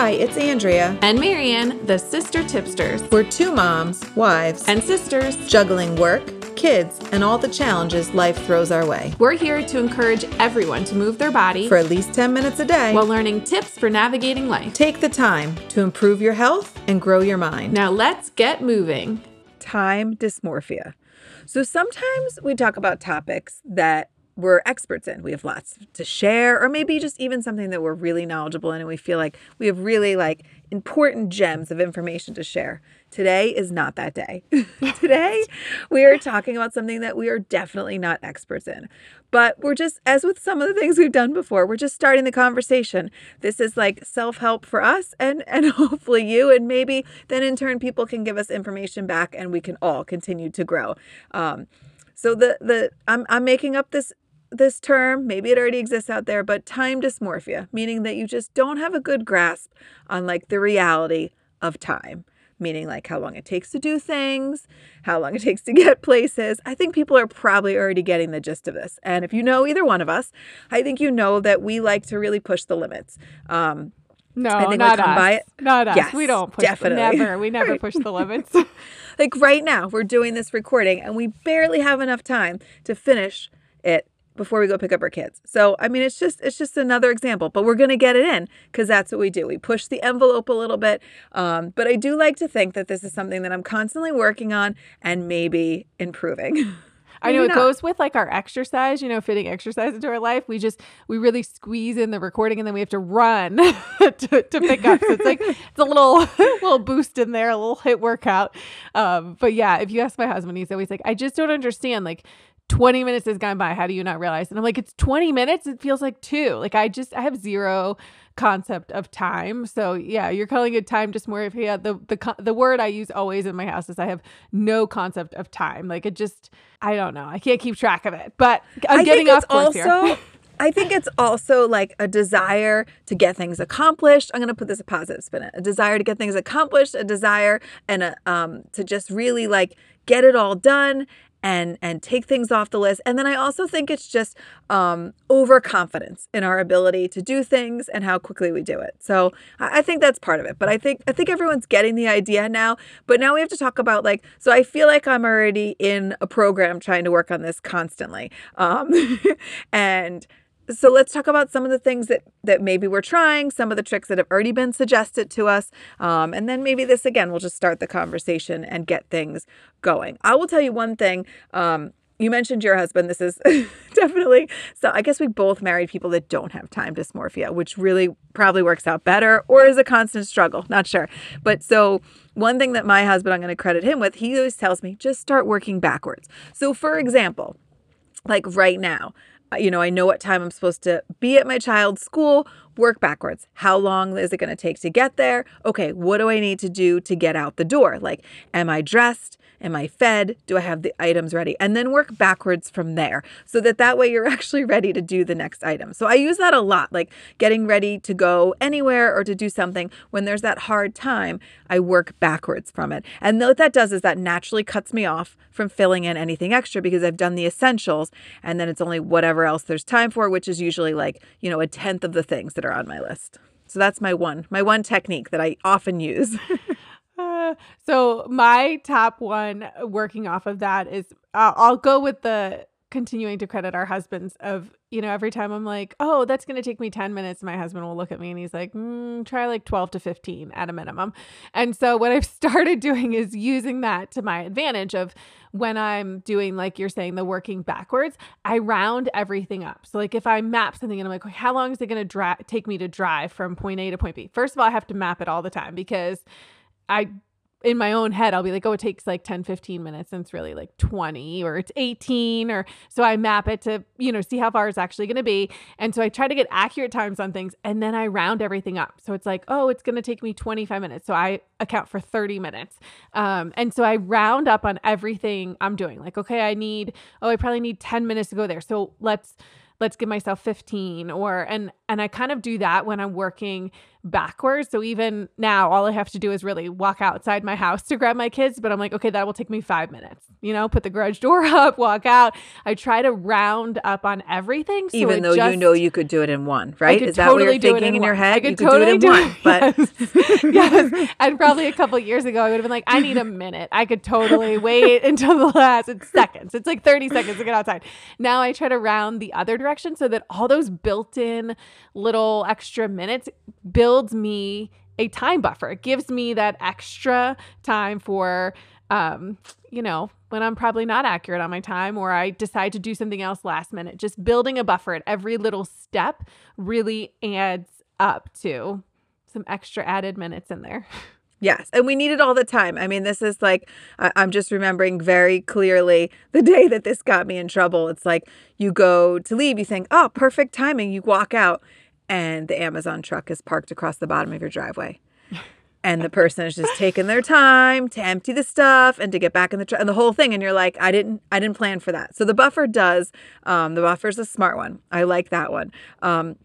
Hi, it's Andrea. And Marianne, the Sister Tipsters. We're two moms, wives, and sisters juggling work, kids, and all the challenges life throws our way. We're here to encourage everyone to move their body for at least 10 minutes a day while learning tips for navigating life. Take the time to improve your health and grow your mind. Now let's get moving. Time dysmorphia. So sometimes we talk about topics that we're experts in. We have lots to share, or maybe just even something that we're really knowledgeable in and we feel like we have really like important gems of information to share. Today is not that day. Today, we are talking about something that we are definitely not experts in. But we're just, as with some of the things we've done before, we're just starting the conversation. This is like self help for us and, and hopefully you. And maybe then in turn, people can give us information back and we can all continue to grow. Um, so the the I'm I'm making up this this term, maybe it already exists out there, but time dysmorphia, meaning that you just don't have a good grasp on like the reality of time, meaning like how long it takes to do things, how long it takes to get places. I think people are probably already getting the gist of this. And if you know either one of us, I think you know that we like to really push the limits. Um, no, I think not us. Not us. Yes, we don't push definitely. The, never. We never push the limits. like right now, we're doing this recording and we barely have enough time to finish it before we go pick up our kids. So, I mean, it's just it's just another example, but we're going to get it in because that's what we do. We push the envelope a little bit. Um, but I do like to think that this is something that I'm constantly working on and maybe improving. I know it not. goes with like our exercise, you know, fitting exercise into our life. We just we really squeeze in the recording and then we have to run to, to pick up. So it's like it's a little little boost in there, a little HIIT workout. Um, but yeah, if you ask my husband, he's always like, I just don't understand. Like 20 minutes has gone by. How do you not realize? And I'm like, it's 20 minutes. It feels like two. Like I just, I have zero concept of time. So yeah, you're calling it time just more dysmorphia. The, the, the word I use always in my house is I have no concept of time. Like it just, I don't know. I can't keep track of it, but I'm I getting off course also, here. I think it's also like a desire to get things accomplished. I'm going to put this a positive spin it. A desire to get things accomplished, a desire and a, um, to just really like get it all done and and take things off the list. And then i also think it's just um, overconfidence in our ability to do things and how quickly we do it. So I, think that's part of it. But i think i think everyone's getting the idea now. But now we have to talk about like so i feel like i'm already in a program trying to work on this constantly. Um, and so let's talk about some of the things that that maybe we're trying some of the tricks that have already been suggested to us um, and then maybe this again will just start the conversation and get things going. I will tell you one thing um, you mentioned your husband. This is definitely so i guess we both married people that don't have time dysmorphia which really probably works out better or is a constant struggle not sure. But so one thing that my husband i'm going to credit him with he always tells me just start working backwards. So for example like right now you know, I know what time I'm supposed to be at my child's school, work backwards. How long is it going to take to get there? Okay, what do I need to do to get out the door? Like, am I dressed? Am I fed? Do I have the items ready? And then work backwards from there so that that way you're actually ready to do the next item. So I use that a lot, like getting ready to go anywhere or to do something. When there's that hard time, I work backwards from it. And what that does is that naturally cuts me off from filling in anything extra because I've done the essentials and then it's only whatever else there's time for, which is usually like, you know, a tenth of the things that are on my list. So that's my one, my one technique that I often use. so my top one working off of that is uh, I'll go with the continuing to credit our husbands of you know every time i'm like oh that's going to take me 10 minutes my husband will look at me and he's like mm, try like 12 to 15 at a minimum. And so what i've started doing is using that to my advantage of when i'm doing like you're saying the working backwards i round everything up. So like if i map something and i'm like how long is it going to dra- take me to drive from point a to point b? First of all i have to map it all the time because I in my own head, I'll be like, oh, it takes like 10, 15 minutes and it's really like 20 or it's 18 or so I map it to, you know, see how far it's actually going to be. And so I try to get accurate times on things and then I round everything up. So it's like, oh, it's going to take me 25 minutes. So I account for 30 minutes. Um, and so I round up on everything I'm doing. Like, okay, I need, oh, I probably need 10 minutes to go there. So let's, let's give myself 15 or and and I kind of do that when I'm working backwards. So even now, all I have to do is really walk outside my house to grab my kids. But I'm like, okay, that will take me five minutes. You know, put the garage door up, walk out. I try to round up on everything. So Even though just, you know you could do it in one, right? could Is that what you're thinking in, in your head? I could you could totally do it in do one, it, but yes. And probably a couple years ago, I would have been like, I need a minute. I could totally wait until the last it's seconds. It's like 30 seconds to get outside. Now I try to round the other direction so that all those built in little extra minutes builds me a time buffer. It gives me that extra time for, um, you know, when I'm probably not accurate on my time or I decide to do something else last minute. Just building a buffer at every little step really adds up to some extra added minutes in there. Yes, and we need it all the time. I mean, this is like I- I'm just remembering very clearly the day that this got me in trouble. It's like you go to leave, you think, "Oh, perfect timing." You walk out, and the Amazon truck is parked across the bottom of your driveway. And the person is just taking their time to empty the stuff and to get back in the truck and the whole thing. And you're like, I didn't, I didn't plan for that. So the buffer does. Um, the is a smart one. I like that one. Um,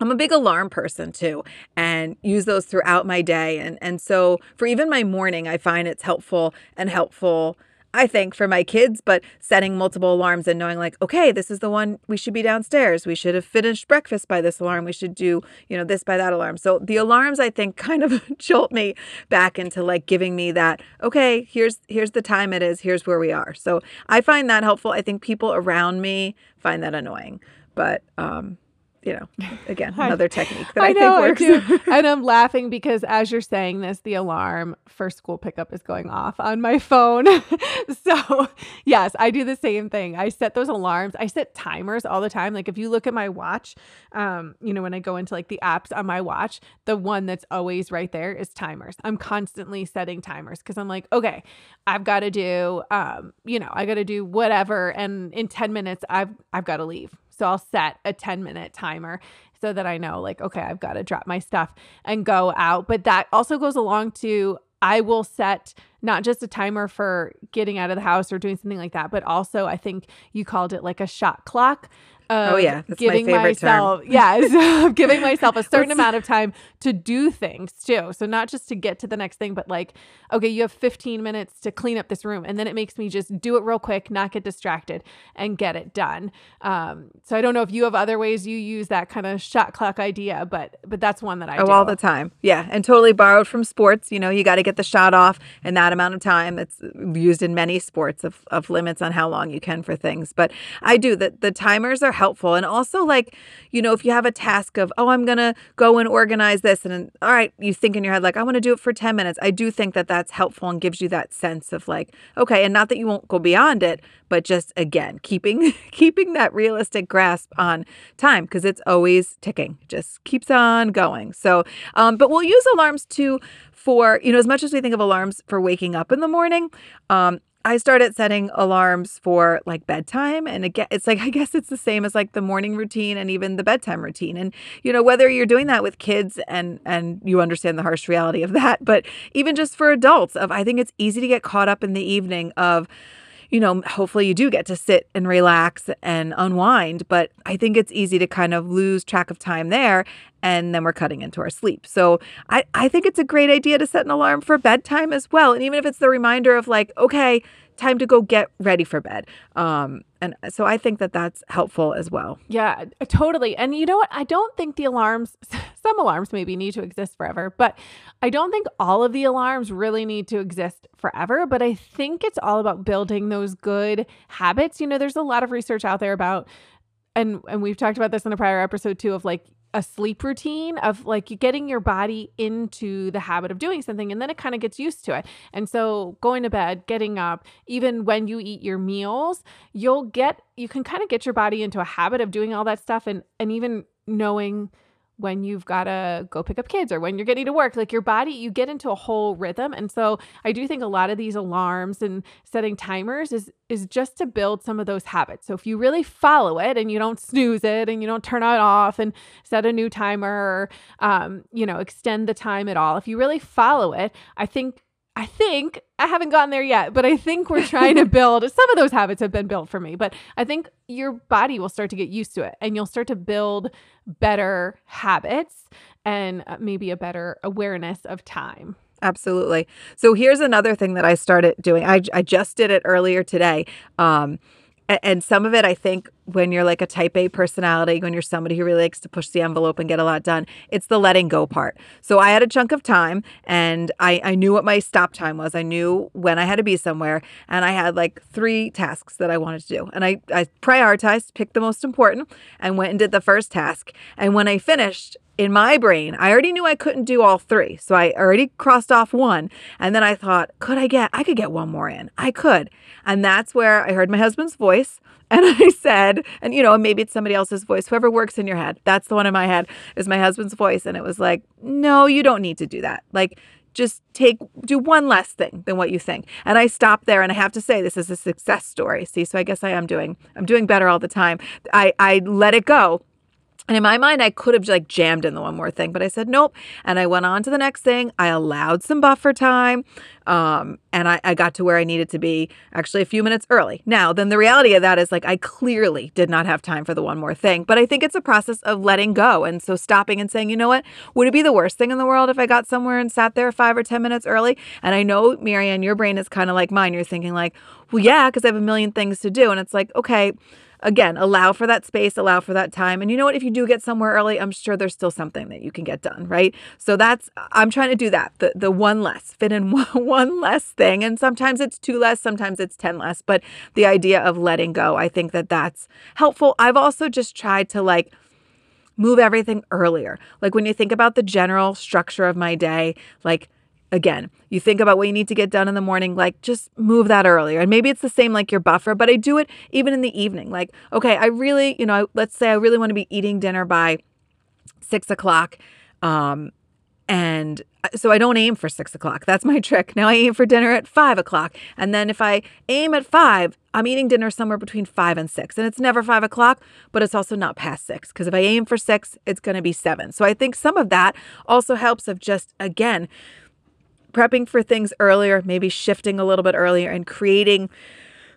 I'm a big alarm person too and use those throughout my day. And and so for even my morning, I find it's helpful and helpful, I think, for my kids, but setting multiple alarms and knowing like, okay, this is the one we should be downstairs. We should have finished breakfast by this alarm. We should do, you know, this by that alarm. So the alarms I think kind of jolt me back into like giving me that, okay, here's here's the time it is, here's where we are. So I find that helpful. I think people around me find that annoying. But um you know, again, another technique that I, I know I think works. do. and I'm laughing because as you're saying this, the alarm for school pickup is going off on my phone. so, yes, I do the same thing. I set those alarms. I set timers all the time. Like if you look at my watch, um, you know, when I go into like the apps on my watch, the one that's always right there is timers. I'm constantly setting timers because I'm like, okay, I've got to do um, you know, I got to do whatever and in 10 minutes I've I've got to leave. So I'll set a 10 minute timer so that I know, like, okay, I've got to drop my stuff and go out. But that also goes along to I will set not just a timer for getting out of the house or doing something like that, but also I think you called it like a shot clock. Oh, yeah, that's my giving favorite term. myself, yes, giving myself a certain amount of time to do things too. So not just to get to the next thing, but like, okay, you have 15 minutes to clean up this room, and then it makes me just do it real quick, not get distracted, and get it done. Um, so I don't know if you have other ways you use that kind of shot clock idea, but but that's one that I Oh, do all the time. Yeah. And totally borrowed from sports. You know, you got to get the shot off in that amount of time. It's used in many sports of, of limits on how long you can for things. But I do that. The timers are helpful. And also, like, you know, if you have a task of, oh, I'm going to go and organize this. And all right, you think in your head, like, I want to do it for 10 minutes. I do think that that's helpful and gives you that sense of like, okay. And not that you won't go beyond it, but just again, keeping, keeping that realistic grasp on time because it's always ticking, just keeps on going. So, um, but we'll use alarms too for, you know, as much as we think of alarms for waking up in the morning, um, I started setting alarms for like bedtime. And again, it's like, I guess it's the same as like the morning routine and even the bedtime routine. And, you know, whether you're doing that with kids and, and you understand the harsh reality of that, but even just for adults of, I think it's easy to get caught up in the evening of, you know, hopefully you do get to sit and relax and unwind, but I think it's easy to kind of lose track of time there and then we're cutting into our sleep. So I, I think it's a great idea to set an alarm for bedtime as well. And even if it's the reminder of like, okay, time to go get ready for bed. Um, and so I think that that's helpful as well. Yeah, uh, totally. And you know what? I don't think the alarms, some alarms maybe need to exist forever, but I don't think all of the alarms really need to exist forever. But I think it's all about building those good habits. You know, there's a lot of research out there about, and and we've talked about this in a prior episode too, of like a sleep routine of like getting your body into the habit of doing something and then it kind of gets used to it. And so going to bed, getting up, even when you eat your meals, you'll get you can kind of get your body into a habit of doing all that stuff and and even knowing when you've got to go pick up kids or when you're getting to work like your body you get into a whole rhythm. And so i do think a lot of these alarms and setting timers is is just to build some of those habits. So if you really follow it and you don't snooze it and you don't turn it off and set a new timer or um, you know extend the time at all if you really follow it i think I think I haven't gotten there yet, but I think we're trying to build some of those habits have been built for me, but I think your body will start to get used to it and you'll start to build better habits and uh, maybe a better awareness of time. Absolutely. So here's another thing that I started doing. I, I just did it earlier today. Um, and some of it, I think, when you're like a type A personality, when you're somebody who really likes to push the envelope and get a lot done, it's the letting go part. So I had a chunk of time and I, I knew what my stop time was. I knew when I had to be somewhere. And I had like three tasks that I wanted to do. And I, I prioritized, picked the most important, and went and did the first task. And when I finished, in my brain, I already knew I couldn't do all three. So I already crossed off one. And then I thought, could I get, I could get one more in. I could. And that's where I heard my husband's voice. And I said, and you know, maybe it's somebody else's voice, whoever works in your head. That's the one in my head is my husband's voice. And it was like, no, you don't need to do that. Like, just take do one less thing than what you think and i stopped there and i have to say this is a success story see so i guess i am doing i'm doing better all the time i i let it go and in my mind, I could have like jammed in the one more thing, but I said nope. And I went on to the next thing. I allowed some buffer time. Um, and I, I got to where I needed to be actually a few minutes early. Now, then the reality of that is like I clearly did not have time for the one more thing, but I think it's a process of letting go. And so stopping and saying, you know what, would it be the worst thing in the world if I got somewhere and sat there five or 10 minutes early? And I know, Marianne, your brain is kind of like mine. You're thinking like, well, yeah, because I have a million things to do. And it's like, okay, again, allow for that space, allow for that time. And you know what? If you do get somewhere early, I'm sure there's still something that you can get done, right? So that's I'm trying to do that. The the one less, fit in one, one less thing. And sometimes it's two less, sometimes it's 10 less, but the idea of letting go, I think that that's helpful. I've also just tried to like move everything earlier. Like when you think about the general structure of my day, like again, you think about what you need to get done in the morning, like just move that earlier. And maybe it's the same like your buffer, but I do it even in the evening. Like, okay, I really, you know, let's say I really want to be eating dinner by six o'clock. Um, and so I don't aim for six o'clock. That's my trick. Now I aim for dinner at five o'clock. And then if I aim at five, I'm eating dinner somewhere between five and six. And it's never five o'clock, but it's also not past six. Because if I aim for six, it's going to be seven. So I think some of that also helps of just, again, prepping for things earlier, maybe shifting a little bit earlier and creating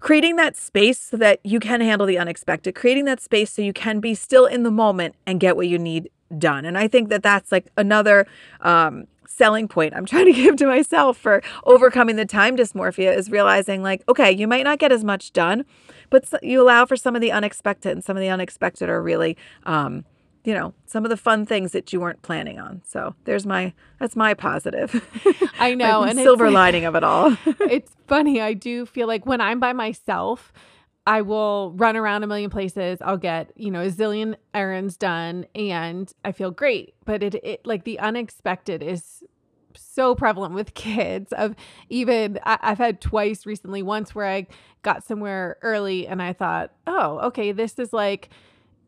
creating that space so that you can handle the unexpected, creating that space so you can be still in the moment and get what you need done. And I think that that's like another um, selling point I'm trying to give to myself for overcoming the time dysmorphia is realizing like, okay, you might not get as much done, but you allow for some of the unexpected, and some of the unexpected are really um, you know some of the fun things that you weren't planning on. So there's my that's my positive. I know and silver lining of it all. It's funny i do feel like when i'm by myself i will run around a million places i'll get you know a zillion errands done and i feel great. But it, it like the unexpected is so prevalent with kids of even I, i've had twice recently once where i got somewhere early and i thought oh okay this is like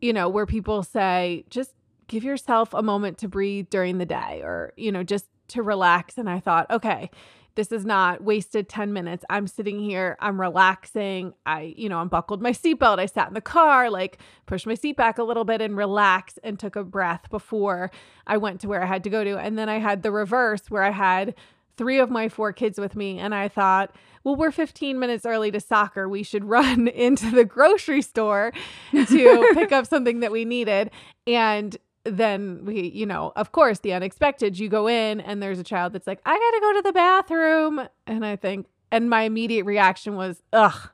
you know, where people say, just give yourself a moment to breathe during the day or, you know, just to relax. And I thought, okay, this is not wasted 10 minutes. I'm sitting here, I'm relaxing. I, you know, unbuckled my seatbelt. I sat in the car, like pushed my seat back a little bit and relaxed and took a breath before I went to where I had to go to. And then I had the reverse where I had three of my four kids with me. And I thought, well, we're 15 minutes early to soccer. We should run into the grocery store to pick up something that we needed. And then we, you know, of course, the unexpected, you go in and there's a child that's like, I got to go to the bathroom. And I think, and my immediate reaction was, ugh,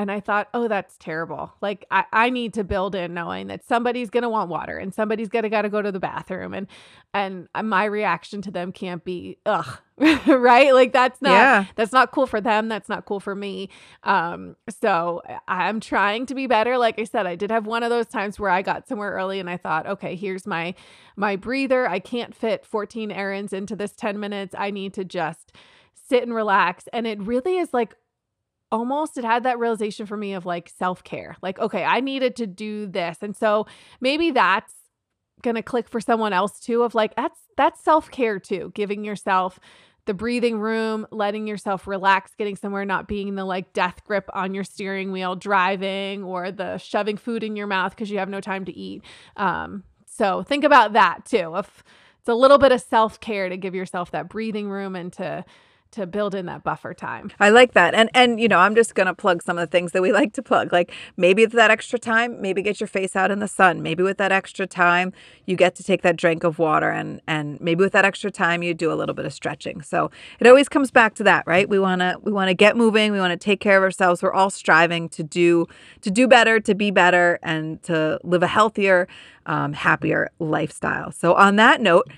and I thought, oh, that's terrible. Like I, I need to build in knowing that somebody's gonna want water and somebody's gonna gotta go to the bathroom. And and my reaction to them can't be, ugh, right? Like that's not yeah. that's not cool for them. That's not cool for me. Um, so I'm trying to be better. Like I said, I did have one of those times where I got somewhere early and I thought, okay, here's my my breather. I can't fit 14 errands into this 10 minutes. I need to just sit and relax. And it really is like almost it had that realization for me of like self-care. Like, okay, I needed to do this. And so maybe that's going to click for someone else too of like that's that's self-care too, giving yourself the breathing room, letting yourself relax, getting somewhere, not being the like death grip on your steering wheel, driving, or the shoving food in your mouth because you have no time to eat. Um, so think about that too. If it's a little bit of self care to give yourself that breathing room and to to build in that buffer time. I like that. And and you know, I'm just going to plug some of the things that we like to plug. Like maybe with that extra time, maybe get your face out in the sun. Maybe with that extra time, you get to take that drink of water and and maybe with that extra time you do a little bit of stretching. So it always comes back to that, right? We want to we want to get moving, we want to take care of ourselves. We're all striving to do to do better, to be better and to live a healthier, um, happier lifestyle. So on that note,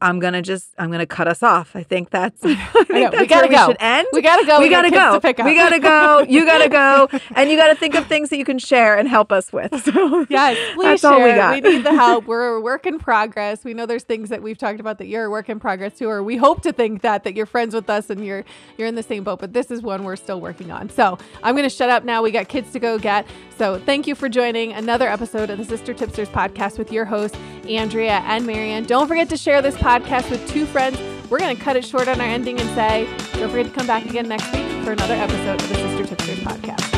I'm gonna just I'm gonna cut us off. I think that's, I think know, that's we gotta go. we should end. We gotta go. We, We got gotta kids go. to pick up. We gotta go. You gotta go, and you gotta think of things that you can share and help us with. So Yes, please That's share. all we got. need the help. We're a work in progress. We know there's things that we've talked about that you're a work in progress too, or we hope to think that that you're friends with us and you're you're in the same boat. But this is one we're still working on. So I'm gonna shut up now. We got kids to go get. So thank you for joining another episode of the Sister Tipsters podcast with your hosts Andrea and Marianne. Don't forget to share this podcast with two friends. We're gonna cut it short on our ending and say, don't forget to come back again next week for another episode of the Sister Tipsters podcast.